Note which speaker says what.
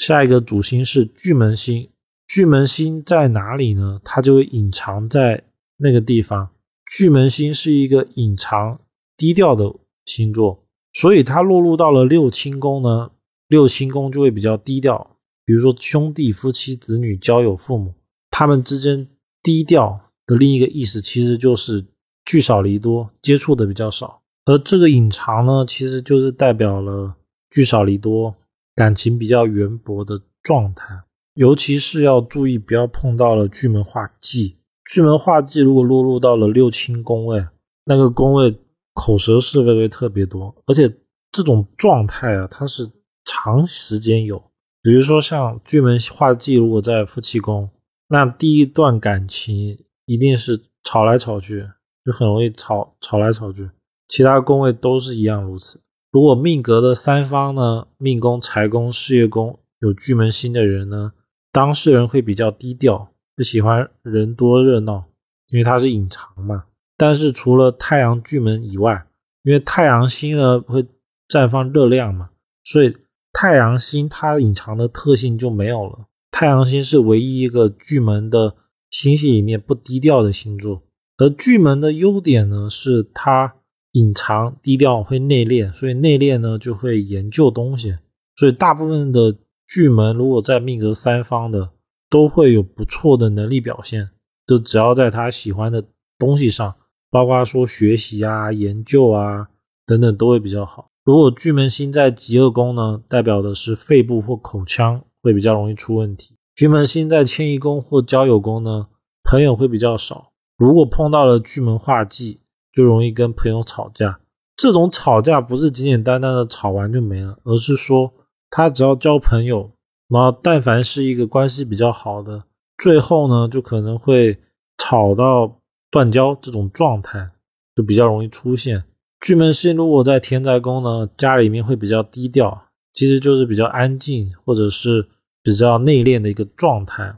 Speaker 1: 下一个主星是巨门星，巨门星在哪里呢？它就会隐藏在那个地方。巨门星是一个隐藏低调的星座，所以它落入到了六亲宫呢，六亲宫就会比较低调。比如说兄弟、夫妻、子女、交友、父母，他们之间低调的另一个意思，其实就是聚少离多，接触的比较少。而这个隐藏呢，其实就是代表了聚少离多。感情比较缘薄的状态，尤其是要注意，不要碰到了巨门化忌。巨门化忌如果落入到了六亲宫位，那个宫位口舌是非会特别多，而且这种状态啊，它是长时间有。比如说像巨门化忌，如果在夫妻宫，那第一段感情一定是吵来吵去，就很容易吵吵来吵去。其他宫位都是一样如此。如果命格的三方呢，命宫、财宫、事业宫有巨门星的人呢，当事人会比较低调，不喜欢人多热闹，因为它是隐藏嘛。但是除了太阳巨门以外，因为太阳星呢会绽放热量嘛，所以太阳星它隐藏的特性就没有了。太阳星是唯一一个巨门的星系里面不低调的星座，而巨门的优点呢是它。隐藏低调会内敛，所以内敛呢就会研究东西。所以大部分的巨门如果在命格三方的，都会有不错的能力表现。就只要在他喜欢的东西上，包括说学习啊、研究啊等等，都会比较好。如果巨门星在极恶宫呢，代表的是肺部或口腔会比较容易出问题。巨门星在迁移宫或交友宫呢，朋友会比较少。如果碰到了巨门化忌。就容易跟朋友吵架，这种吵架不是简简单单的吵完就没了，而是说他只要交朋友，然后但凡是一个关系比较好的，最后呢就可能会吵到断交这种状态，就比较容易出现。巨门星如果在天宅宫呢，家里面会比较低调，其实就是比较安静或者是比较内敛的一个状态。